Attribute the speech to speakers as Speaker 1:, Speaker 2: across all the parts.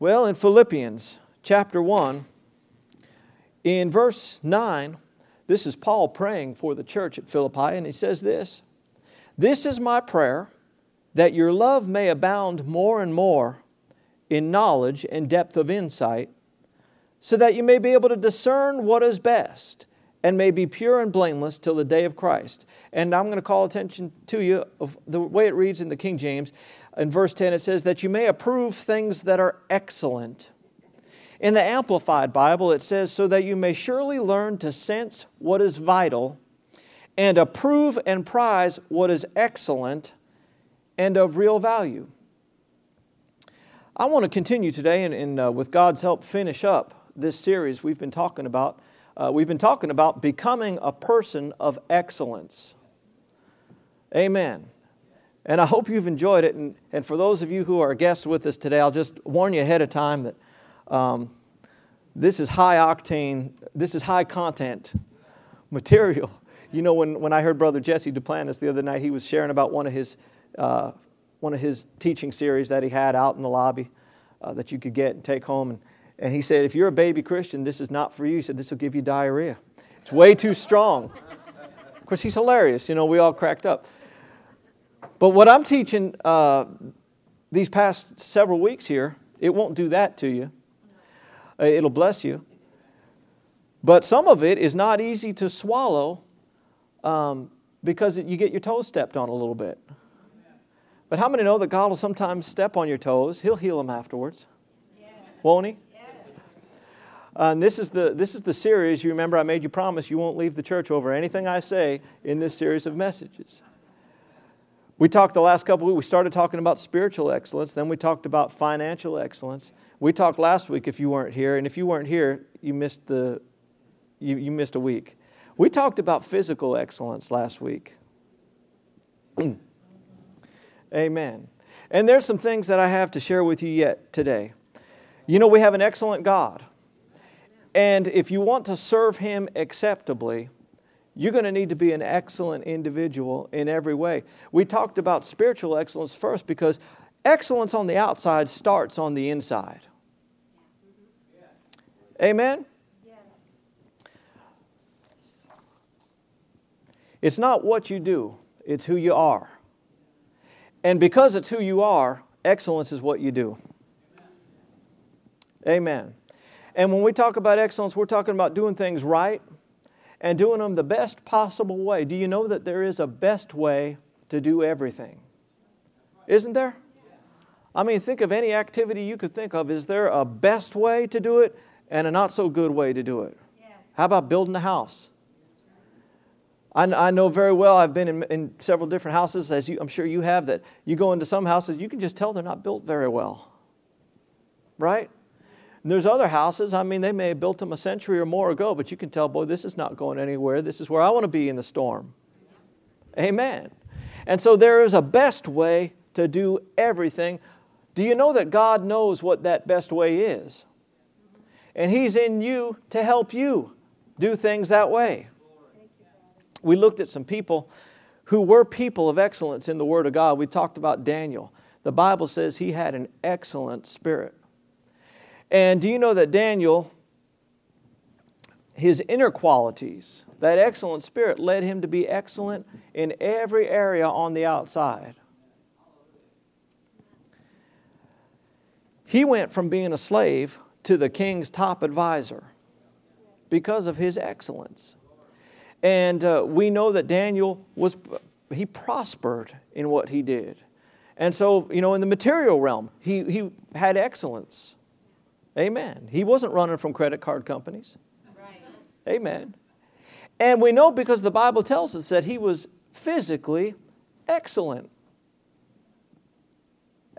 Speaker 1: Well, in Philippians chapter 1, in verse 9, this is Paul praying for the church at Philippi, and he says this This is my prayer, that your love may abound more and more in knowledge and depth of insight, so that you may be able to discern what is best and may be pure and blameless till the day of Christ. And I'm going to call attention to you of the way it reads in the King James. In verse 10, it says, That you may approve things that are excellent. In the Amplified Bible, it says, So that you may surely learn to sense what is vital and approve and prize what is excellent and of real value. I want to continue today and, and uh, with God's help, finish up this series we've been talking about uh, we've been talking about becoming a person of excellence. Amen. And I hope you've enjoyed it. And, and for those of you who are guests with us today, I'll just warn you ahead of time that um, this is high octane, this is high content material. You know, when, when I heard Brother Jesse Duplantis the other night, he was sharing about one of his, uh, one of his teaching series that he had out in the lobby uh, that you could get and take home. And and he said, if you're a baby Christian, this is not for you. He said, this will give you diarrhea. It's way too strong. Of course, he's hilarious. You know, we all cracked up. But what I'm teaching uh, these past several weeks here, it won't do that to you. Uh, it'll bless you. But some of it is not easy to swallow um, because you get your toes stepped on a little bit. But how many know that God will sometimes step on your toes? He'll heal them afterwards. Won't He? Uh, and this is, the, this is the series. You remember, I made you promise you won't leave the church over anything I say in this series of messages. We talked the last couple weeks, we started talking about spiritual excellence, then we talked about financial excellence. We talked last week if you weren't here, and if you weren't here, you missed, the, you, you missed a week. We talked about physical excellence last week. Amen. And there's some things that I have to share with you yet today. You know, we have an excellent God. And if you want to serve Him acceptably, you're going to need to be an excellent individual in every way. We talked about spiritual excellence first because excellence on the outside starts on the inside. Mm-hmm. Amen? It's not what you do, it's who you are. And because it's who you are, excellence is what you do. Amen. And when we talk about excellence, we're talking about doing things right and doing them the best possible way. Do you know that there is a best way to do everything? Isn't there? I mean, think of any activity you could think of. Is there a best way to do it and a not so good way to do it? How about building a house? I, I know very well, I've been in, in several different houses, as you, I'm sure you have, that you go into some houses, you can just tell they're not built very well. Right? And there's other houses, I mean, they may have built them a century or more ago, but you can tell, boy, this is not going anywhere. This is where I want to be in the storm. Amen. And so there is a best way to do everything. Do you know that God knows what that best way is? And He's in you to help you do things that way. We looked at some people who were people of excellence in the Word of God. We talked about Daniel. The Bible says he had an excellent spirit. And do you know that Daniel, his inner qualities, that excellent spirit led him to be excellent in every area on the outside? He went from being a slave to the king's top advisor because of his excellence. And uh, we know that Daniel was, he prospered in what he did. And so, you know, in the material realm, he, he had excellence. Amen. He wasn't running from credit card companies. Right. Amen. And we know because the Bible tells us that he was physically excellent.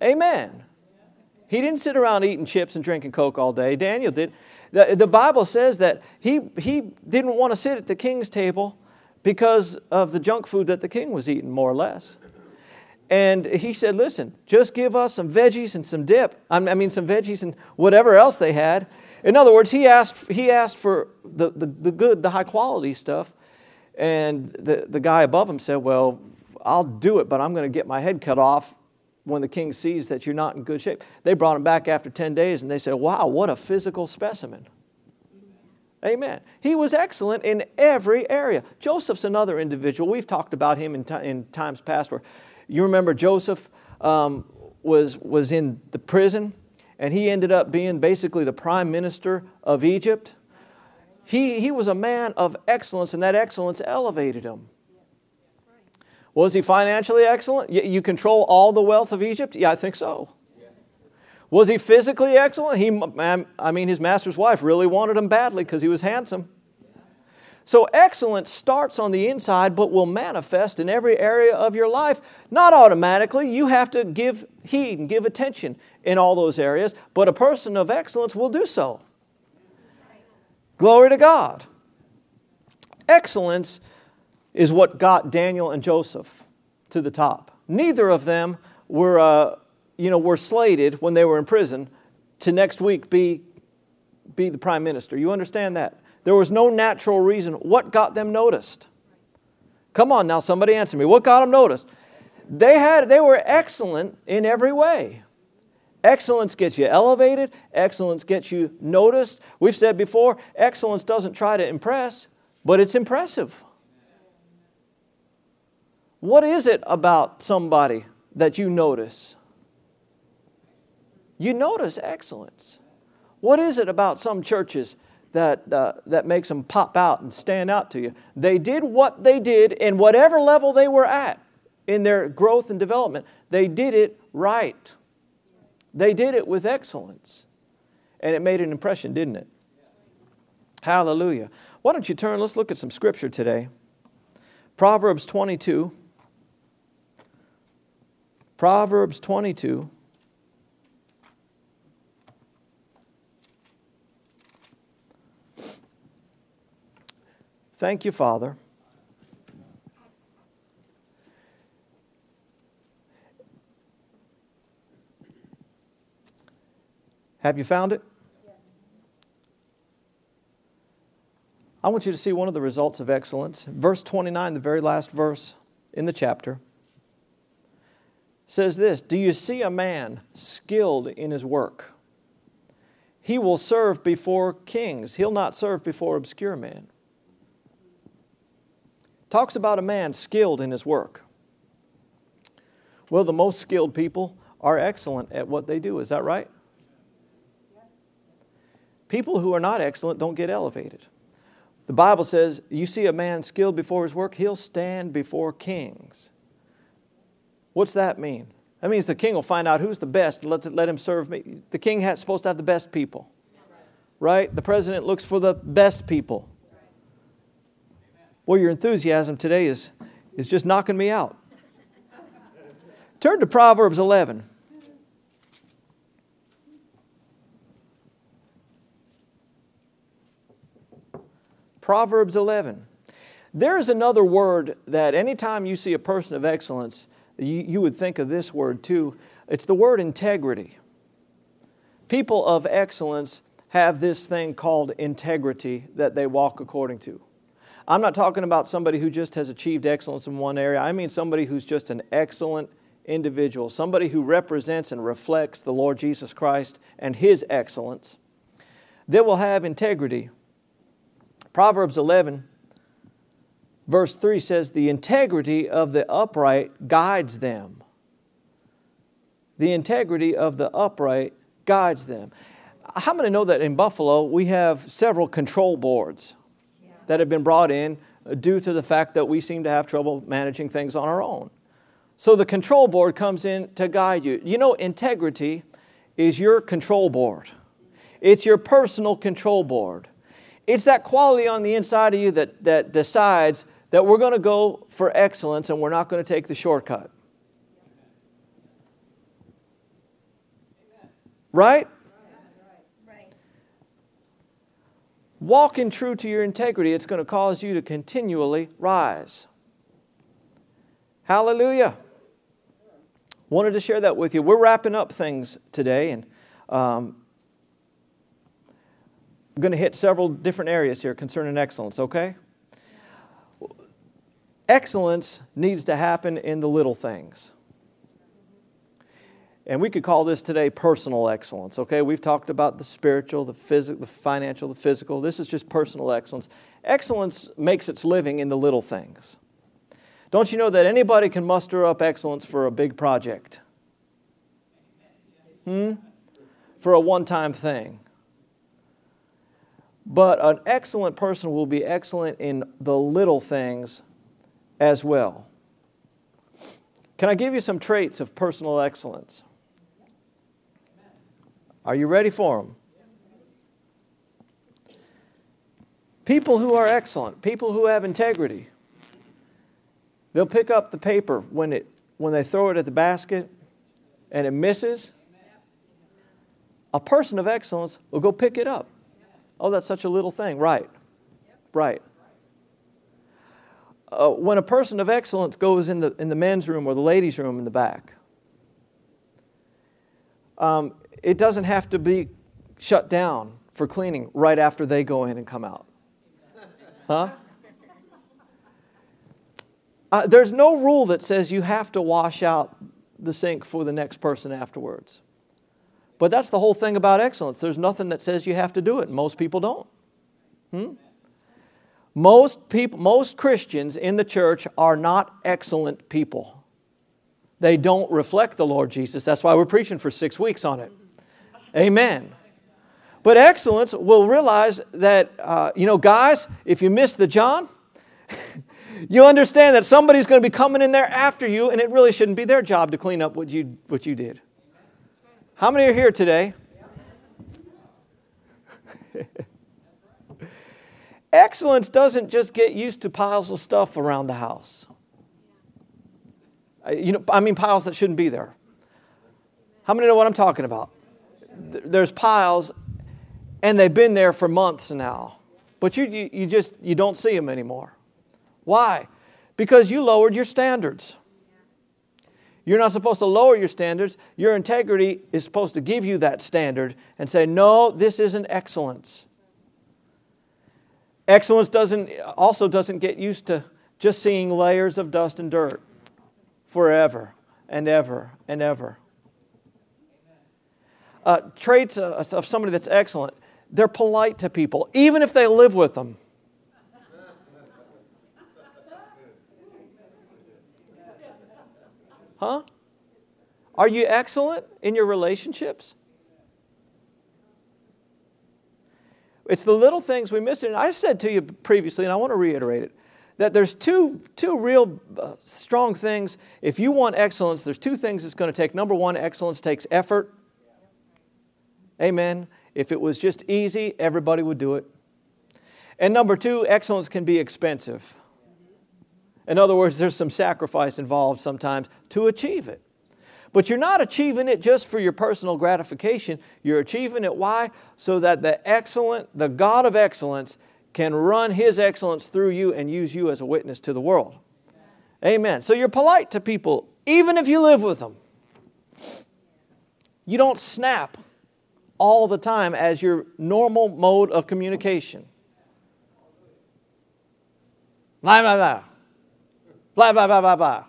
Speaker 1: Amen. He didn't sit around eating chips and drinking Coke all day. Daniel did. The, the Bible says that he, he didn't want to sit at the king's table because of the junk food that the king was eating, more or less. And he said, Listen, just give us some veggies and some dip. I mean, some veggies and whatever else they had. In other words, he asked, he asked for the, the, the good, the high quality stuff. And the, the guy above him said, Well, I'll do it, but I'm going to get my head cut off when the king sees that you're not in good shape. They brought him back after 10 days and they said, Wow, what a physical specimen. Amen. He was excellent in every area. Joseph's another individual. We've talked about him in, t- in times past where you remember Joseph um, was, was in the prison and he ended up being basically the prime minister of Egypt. He, he was a man of excellence, and that excellence elevated him. Was he financially excellent? You control all the wealth of Egypt? Yeah, I think so. Was he physically excellent? He, I mean, his master's wife really wanted him badly because he was handsome. So, excellence starts on the inside but will manifest in every area of your life. Not automatically, you have to give heed and give attention in all those areas, but a person of excellence will do so. Glory to God. Excellence is what got Daniel and Joseph to the top. Neither of them were, uh, you know, were slated when they were in prison to next week be, be the prime minister. You understand that? There was no natural reason. What got them noticed? Come on now, somebody answer me. What got them noticed? They, had, they were excellent in every way. Excellence gets you elevated, excellence gets you noticed. We've said before, excellence doesn't try to impress, but it's impressive. What is it about somebody that you notice? You notice excellence. What is it about some churches that, uh, that makes them pop out and stand out to you? They did what they did in whatever level they were at in their growth and development. They did it right. They did it with excellence. And it made an impression, didn't it? Hallelujah. Why don't you turn? Let's look at some scripture today. Proverbs 22. Proverbs 22. Thank you, Father. Have you found it? I want you to see one of the results of excellence. Verse 29, the very last verse in the chapter says this Do you see a man skilled in his work? He will serve before kings, he'll not serve before obscure men. Talks about a man skilled in his work. Well, the most skilled people are excellent at what they do, is that right? People who are not excellent don't get elevated. The Bible says, You see a man skilled before his work, he'll stand before kings. What's that mean? That means the king will find out who's the best and let, let him serve me. The king is supposed to have the best people, right? The president looks for the best people. Well, your enthusiasm today is, is just knocking me out. Turn to Proverbs 11. Proverbs 11. There is another word that anytime you see a person of excellence, you, you would think of this word too. It's the word integrity. People of excellence have this thing called integrity that they walk according to. I'm not talking about somebody who just has achieved excellence in one area. I mean somebody who's just an excellent individual, somebody who represents and reflects the Lord Jesus Christ and His excellence. They will have integrity. Proverbs 11 Verse 3 says, The integrity of the upright guides them. The integrity of the upright guides them. How many know that in Buffalo we have several control boards that have been brought in uh, due to the fact that we seem to have trouble managing things on our own? So the control board comes in to guide you. You know, integrity is your control board, it's your personal control board. It's that quality on the inside of you that, that decides that we're going to go for excellence and we're not going to take the shortcut. Right? Walking true to your integrity, it's going to cause you to continually rise. Hallelujah. Wanted to share that with you. We're wrapping up things today, and um, I'm going to hit several different areas here concerning excellence, okay? Excellence needs to happen in the little things. And we could call this today personal excellence, okay? We've talked about the spiritual, the physical, the financial, the physical. This is just personal excellence. Excellence makes its living in the little things. Don't you know that anybody can muster up excellence for a big project? Hmm? For a one time thing. But an excellent person will be excellent in the little things as well. Can I give you some traits of personal excellence? Are you ready for them? People who are excellent, people who have integrity, they'll pick up the paper when, it, when they throw it at the basket and it misses. A person of excellence will go pick it up. Oh, that's such a little thing. Right. Right. Uh, when a person of excellence goes in the, in the men's room or the ladies' room in the back, um, it doesn't have to be shut down for cleaning right after they go in and come out. Huh? Uh, there's no rule that says you have to wash out the sink for the next person afterwards. But that's the whole thing about excellence. There's nothing that says you have to do it. Most people don't. Hmm? Most people, most Christians in the church are not excellent people. They don't reflect the Lord Jesus. That's why we're preaching for six weeks on it. Amen. But excellence will realize that, uh, you know, guys, if you miss the John, you understand that somebody's going to be coming in there after you, and it really shouldn't be their job to clean up what you, what you did. How many are here today? Excellence doesn't just get used to piles of stuff around the house. You know, I mean piles that shouldn't be there. How many know what I'm talking about? There's piles, and they've been there for months now. But you, you, you just you don't see them anymore. Why? Because you lowered your standards. You're not supposed to lower your standards. Your integrity is supposed to give you that standard and say, no, this isn't excellence. Excellence doesn't, also doesn't get used to just seeing layers of dust and dirt forever and ever and ever uh, traits of, of somebody that's excellent. They're polite to people, even if they live with them. Huh? Are you excellent in your relationships? It's the little things we miss. And I said to you previously, and I want to reiterate it, that there's two, two real uh, strong things. If you want excellence, there's two things it's going to take. Number one, excellence takes effort. Amen. If it was just easy, everybody would do it. And number two, excellence can be expensive. In other words, there's some sacrifice involved sometimes to achieve it. But you're not achieving it just for your personal gratification. You're achieving it why? So that the excellent, the God of excellence, can run His excellence through you and use you as a witness to the world. Amen. So you're polite to people, even if you live with them. You don't snap all the time as your normal mode of communication. Blah, blah, blah. Blah, blah, blah, blah, blah.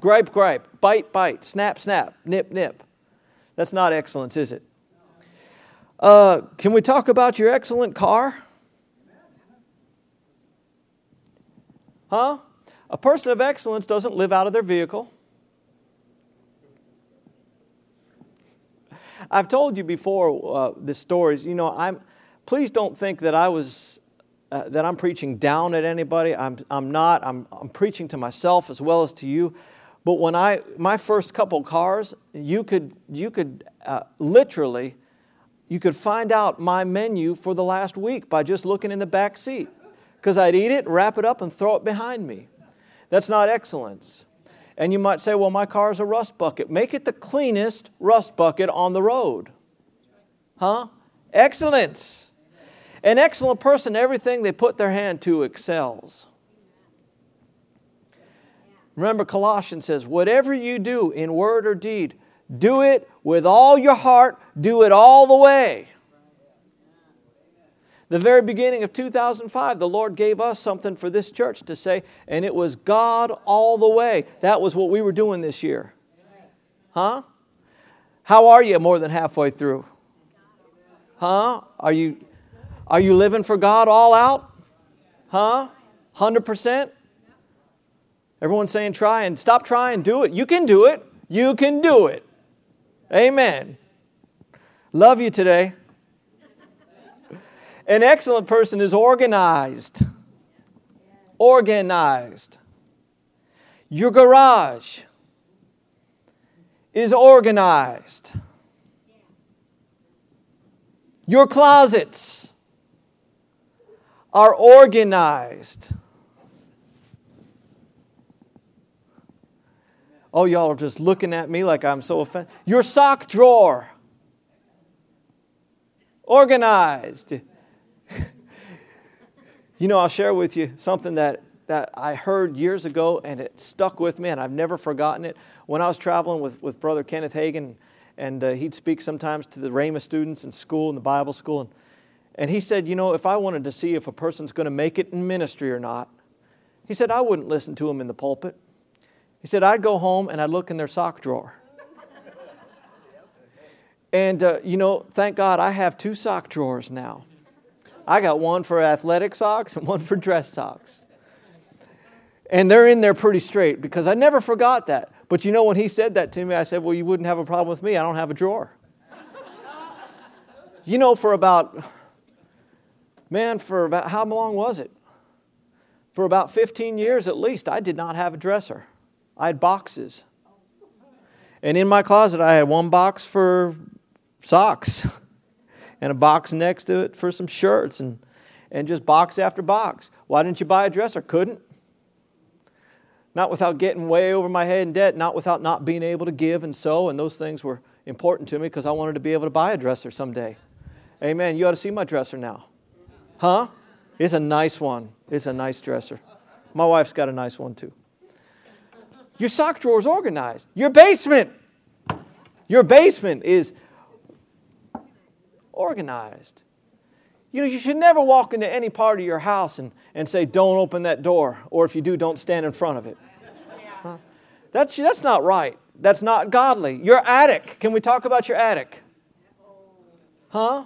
Speaker 1: Gripe, gripe. Bite, bite. Snap, snap. Nip, nip. That's not excellence, is it? Uh, can we talk about your excellent car? Huh? A person of excellence doesn't live out of their vehicle. I've told you before uh, the stories. You know, I'm. Please don't think that I was uh, that I'm preaching down at anybody. I'm. I'm not. I'm. I'm preaching to myself as well as to you. But when I my first couple cars, you could you could uh, literally you could find out my menu for the last week by just looking in the back seat because I'd eat it, wrap it up, and throw it behind me. That's not excellence. And you might say, well, my car is a rust bucket. Make it the cleanest rust bucket on the road. Huh? Excellence. An excellent person, everything they put their hand to excels. Remember, Colossians says, whatever you do in word or deed, do it with all your heart, do it all the way. The very beginning of 2005, the Lord gave us something for this church to say, and it was God all the way. That was what we were doing this year. Huh? How are you more than halfway through? Huh? Are you, are you living for God all out? Huh? 100%? Everyone's saying try and stop trying, do it. You can do it. You can do it. Amen. Love you today. An excellent person is organized. Organized. Your garage is organized. Your closets are organized. Oh, y'all are just looking at me like I'm so offended. Your sock drawer, organized. You know, I'll share with you something that, that I heard years ago and it stuck with me and I've never forgotten it. When I was traveling with, with Brother Kenneth Hagin, and uh, he'd speak sometimes to the Rhema students in school, in the Bible school, and, and he said, You know, if I wanted to see if a person's going to make it in ministry or not, he said, I wouldn't listen to him in the pulpit. He said, I'd go home and I'd look in their sock drawer. and, uh, you know, thank God I have two sock drawers now. I got one for athletic socks and one for dress socks. And they're in there pretty straight because I never forgot that. But you know, when he said that to me, I said, Well, you wouldn't have a problem with me. I don't have a drawer. you know, for about, man, for about, how long was it? For about 15 years at least, I did not have a dresser. I had boxes. And in my closet, I had one box for socks and a box next to it for some shirts and, and just box after box. Why didn't you buy a dresser? Couldn't. Not without getting way over my head in debt, not without not being able to give and sow, and those things were important to me because I wanted to be able to buy a dresser someday. Amen. You ought to see my dresser now. Huh? It's a nice one. It's a nice dresser. My wife's got a nice one too. Your sock drawer is organized. Your basement, your basement is organized. You know, you should never walk into any part of your house and, and say, don't open that door, or if you do, don't stand in front of it. Huh? That's, that's not right. That's not godly. Your attic. Can we talk about your attic? Huh?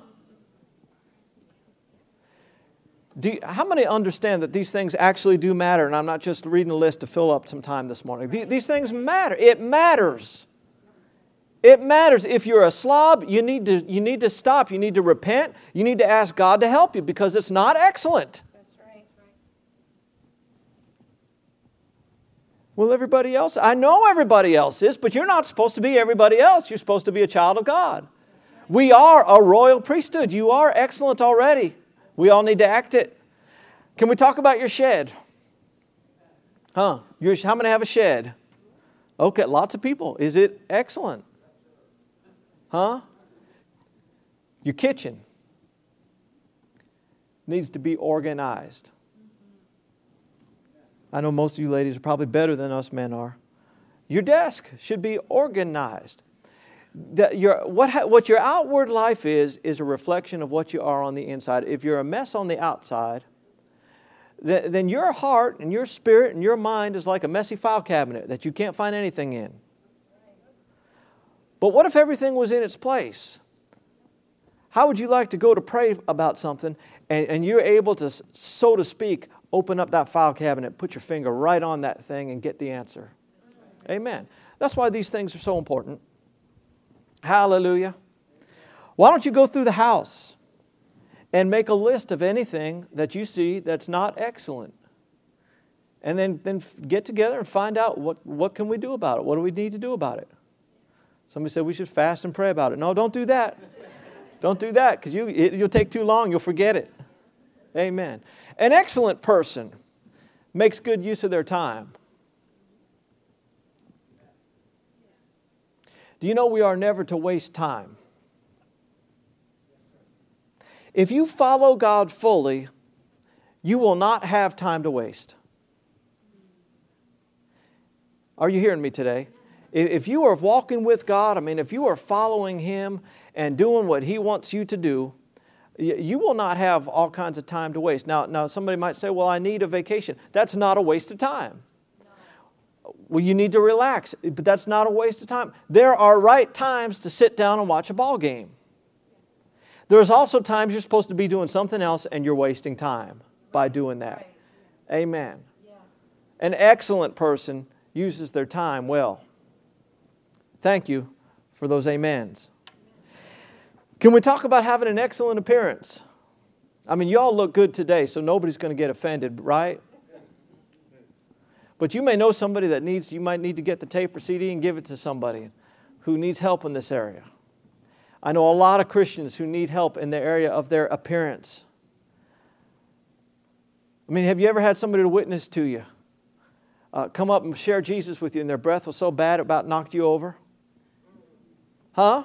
Speaker 1: You, how many understand that these things actually do matter? And I'm not just reading a list to fill up some time this morning. These, these things matter. It matters. It matters. If you're a slob, you need, to, you need to stop. You need to repent. You need to ask God to help you because it's not excellent. That's right. Well, everybody else, I know everybody else is, but you're not supposed to be everybody else. You're supposed to be a child of God. We are a royal priesthood. You are excellent already. We all need to act it. Can we talk about your shed? Huh? Your, how many have a shed? Okay, lots of people. Is it excellent? Huh? Your kitchen needs to be organized. I know most of you ladies are probably better than us men are. Your desk should be organized that your, what, what your outward life is, is a reflection of what you are on the inside. If you're a mess on the outside, then, then your heart and your spirit and your mind is like a messy file cabinet that you can't find anything in. But what if everything was in its place? How would you like to go to pray about something and, and you're able to, so to speak, open up that file cabinet, put your finger right on that thing, and get the answer? Amen. That's why these things are so important. Hallelujah. Why don't you go through the house and make a list of anything that you see that's not excellent? And then, then get together and find out what, what can we do about it? What do we need to do about it? Somebody said we should fast and pray about it. No, don't do that. don't do that because you, you'll take too long. You'll forget it. Amen. An excellent person makes good use of their time. Do you know we are never to waste time? If you follow God fully, you will not have time to waste. Are you hearing me today? If you are walking with God, I mean, if you are following Him and doing what He wants you to do, you will not have all kinds of time to waste. Now, now somebody might say, Well, I need a vacation. That's not a waste of time well, you need to relax, but that's not a waste of time. There are right times to sit down and watch a ball game. There's also times you're supposed to be doing something else and you're wasting time by doing that. Amen. An excellent person uses their time well. Thank you for those amens. Can we talk about having an excellent appearance? I mean, y'all look good today, so nobody's going to get offended, right? But you may know somebody that needs, you might need to get the tape or CD and give it to somebody who needs help in this area. I know a lot of Christians who need help in the area of their appearance. I mean, have you ever had somebody to witness to you? Uh, come up and share Jesus with you, and their breath was so bad it about knocked you over? Huh?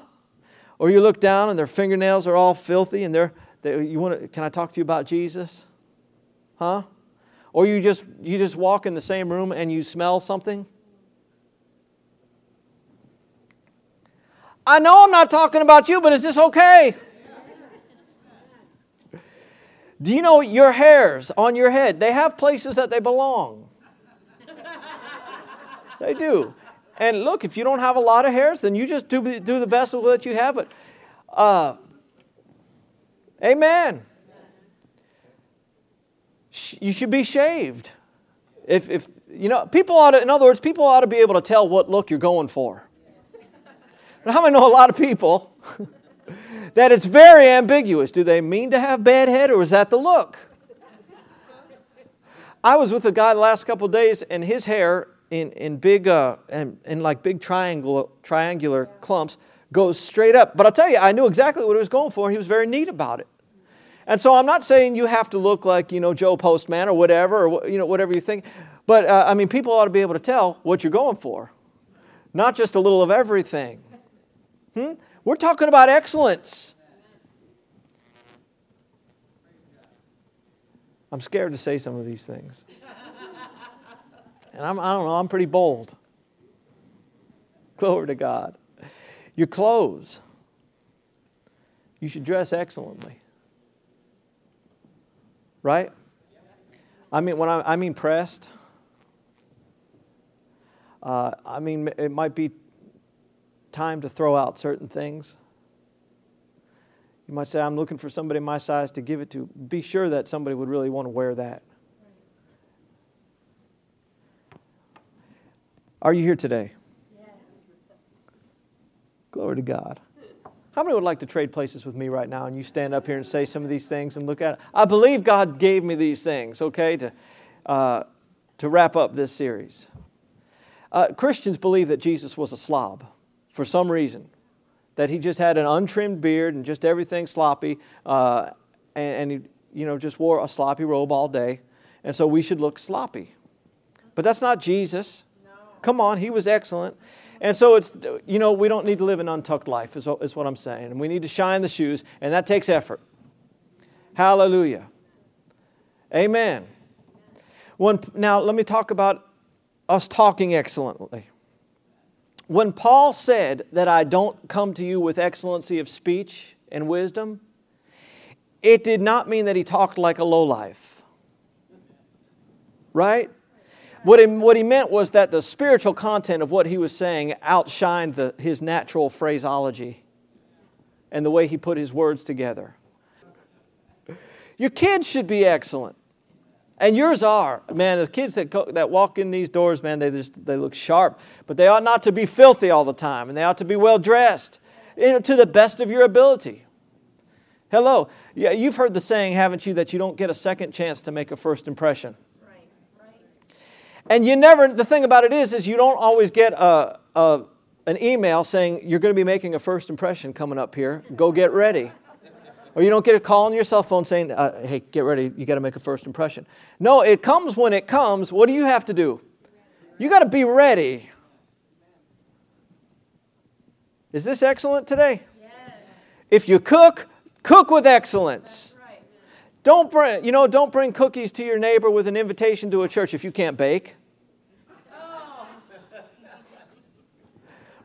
Speaker 1: Or you look down and their fingernails are all filthy, and they're, they, you want to, can I talk to you about Jesus? Huh? Or you just, you just walk in the same room and you smell something? I know I'm not talking about you, but is this okay? Do you know your hairs on your head? They have places that they belong. They do. And look, if you don't have a lot of hairs, then you just do, do the best with what you have. But, uh, amen you should be shaved. If, if you know, people ought to, in other words, people ought to be able to tell what look you're going for. Now, I know a lot of people that it's very ambiguous. Do they mean to have bad head or is that the look? I was with a guy the last couple days and his hair in, in big, uh, in, in like big triangle, triangular clumps goes straight up. But I'll tell you, I knew exactly what he was going for. He was very neat about it. And so I'm not saying you have to look like, you know, Joe Postman or whatever, or, you know, whatever you think. But, uh, I mean, people ought to be able to tell what you're going for, not just a little of everything. Hmm? We're talking about excellence. I'm scared to say some of these things. And I'm, I don't know, I'm pretty bold. Glory to God. Your clothes, you should dress excellently right? I mean, when I, I mean pressed, uh, I mean, it might be time to throw out certain things. You might say, I'm looking for somebody my size to give it to. Be sure that somebody would really want to wear that. Are you here today? Yes. Glory to God. How many would like to trade places with me right now and you stand up here and say some of these things and look at it? I believe God gave me these things, okay, to, uh, to wrap up this series. Uh, Christians believe that Jesus was a slob for some reason, that he just had an untrimmed beard and just everything sloppy, uh, and, and he you know, just wore a sloppy robe all day, and so we should look sloppy. But that's not Jesus. Come on, he was excellent. And so it's, you know, we don't need to live an untucked life, is, is what I'm saying. And we need to shine the shoes, and that takes effort. Hallelujah. Amen. When, now, let me talk about us talking excellently. When Paul said that I don't come to you with excellency of speech and wisdom, it did not mean that he talked like a lowlife. Right? What he, what he meant was that the spiritual content of what he was saying outshined the, his natural phraseology and the way he put his words together. Your kids should be excellent. And yours are. Man, the kids that, that walk in these doors, man, they just they look sharp. But they ought not to be filthy all the time. And they ought to be well dressed you know, to the best of your ability. Hello. Yeah, you've heard the saying, haven't you, that you don't get a second chance to make a first impression. And you never, the thing about it is, is you don't always get a, a, an email saying you're going to be making a first impression coming up here. Go get ready. Or you don't get a call on your cell phone saying, uh, hey, get ready, you got to make a first impression. No, it comes when it comes. What do you have to do? You got to be ready. Is this excellent today? Yes. If you cook, cook with excellence. Don't bring, you know, don't bring cookies to your neighbor with an invitation to a church if you can't bake.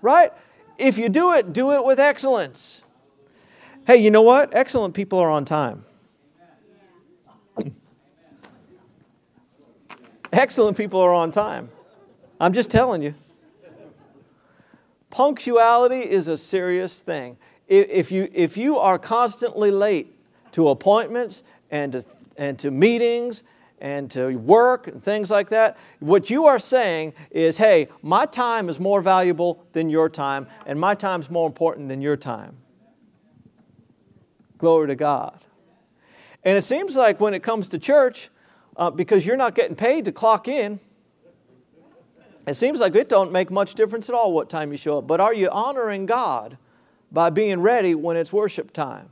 Speaker 1: Right? If you do it, do it with excellence. Hey, you know what? Excellent people are on time. Excellent people are on time. I'm just telling you. Punctuality is a serious thing. If you, if you are constantly late to appointments and to, and to meetings and to work and things like that, what you are saying is, hey, my time is more valuable than your time, and my time is more important than your time. Glory to God. And it seems like when it comes to church, uh, because you're not getting paid to clock in, it seems like it don't make much difference at all what time you show up. But are you honoring God by being ready when it's worship time?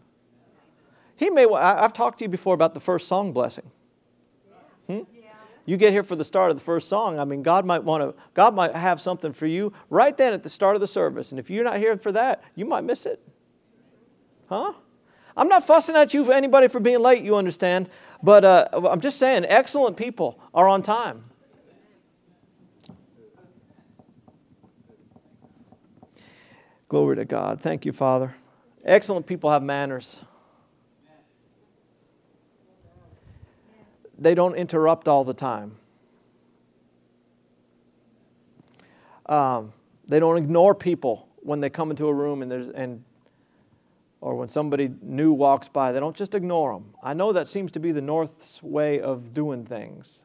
Speaker 1: He may. I've talked to you before about the first song blessing. Hmm? You get here for the start of the first song. I mean, God might want to. God might have something for you right then at the start of the service. And if you're not here for that, you might miss it. Huh? I'm not fussing at you for anybody for being late. You understand? But uh, I'm just saying, excellent people are on time. Glory to God. Thank you, Father. Excellent people have manners. They don't interrupt all the time. Um, they don't ignore people when they come into a room and there's and or when somebody new walks by. They don't just ignore them. I know that seems to be the North's way of doing things,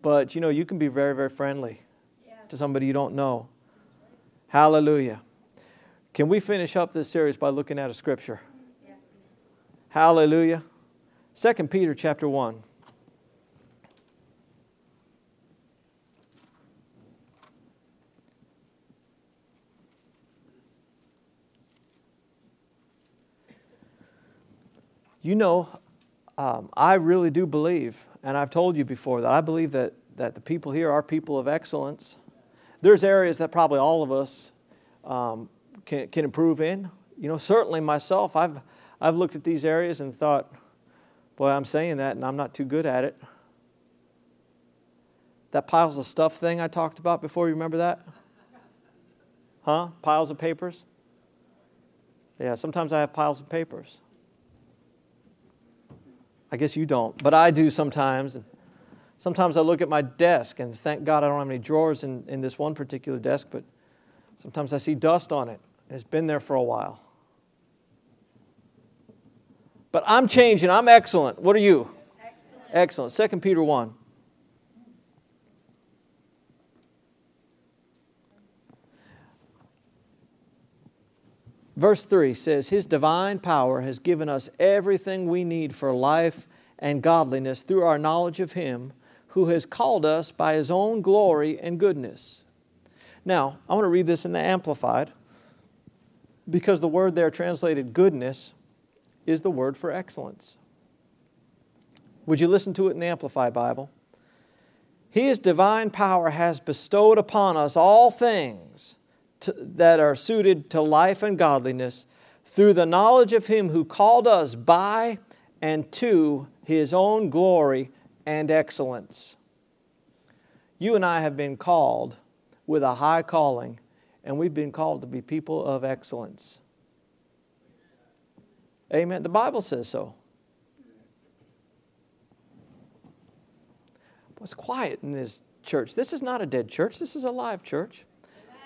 Speaker 1: but you know you can be very very friendly yeah. to somebody you don't know. Hallelujah. Can we finish up this series by looking at a scripture? Yes. Hallelujah. 2 Peter chapter 1. You know, um, I really do believe, and I've told you before, that I believe that, that the people here are people of excellence. There's areas that probably all of us um, can, can improve in. You know, certainly myself, I've, I've looked at these areas and thought, boy, I'm saying that and I'm not too good at it. That piles of stuff thing I talked about before, you remember that? Huh? Piles of papers? Yeah, sometimes I have piles of papers. I guess you don't, but I do sometimes. Sometimes I look at my desk and thank God I don't have any drawers in, in this one particular desk, but sometimes I see dust on it. and It's been there for a while. But I'm changing. I'm excellent. What are you? Excellent. excellent. 2 Peter 1. Verse 3 says, His divine power has given us everything we need for life and godliness through our knowledge of Him who has called us by His own glory and goodness. Now, I want to read this in the Amplified because the word there translated goodness is the word for excellence. Would you listen to it in the Amplified Bible? His divine power has bestowed upon us all things to, that are suited to life and godliness through the knowledge of Him who called us by and to His own glory and excellence. You and I have been called with a high calling and we've been called to be people of excellence. Amen. The Bible says so. What's quiet in this church? This is not a dead church, this is a live church.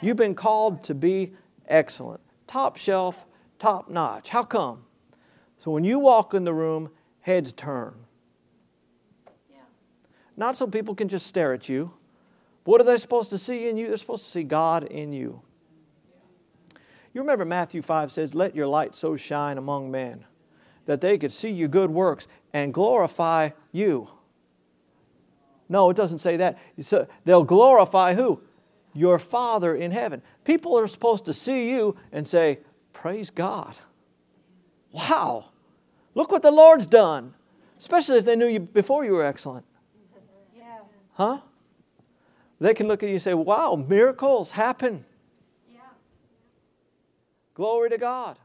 Speaker 1: You've been called to be excellent, top shelf, top notch. How come? So when you walk in the room, heads turn. Yeah. Not so people can just stare at you. What are they supposed to see in you? They're supposed to see God in you. You remember Matthew 5 says, Let your light so shine among men that they could see your good works and glorify you. No, it doesn't say that. So they'll glorify who? Your Father in heaven. People are supposed to see you and say, Praise God. Wow, look what the Lord's done. Especially if they knew you before you were excellent. Yeah. Huh? They can look at you and say, Wow, miracles happen. Glory to God.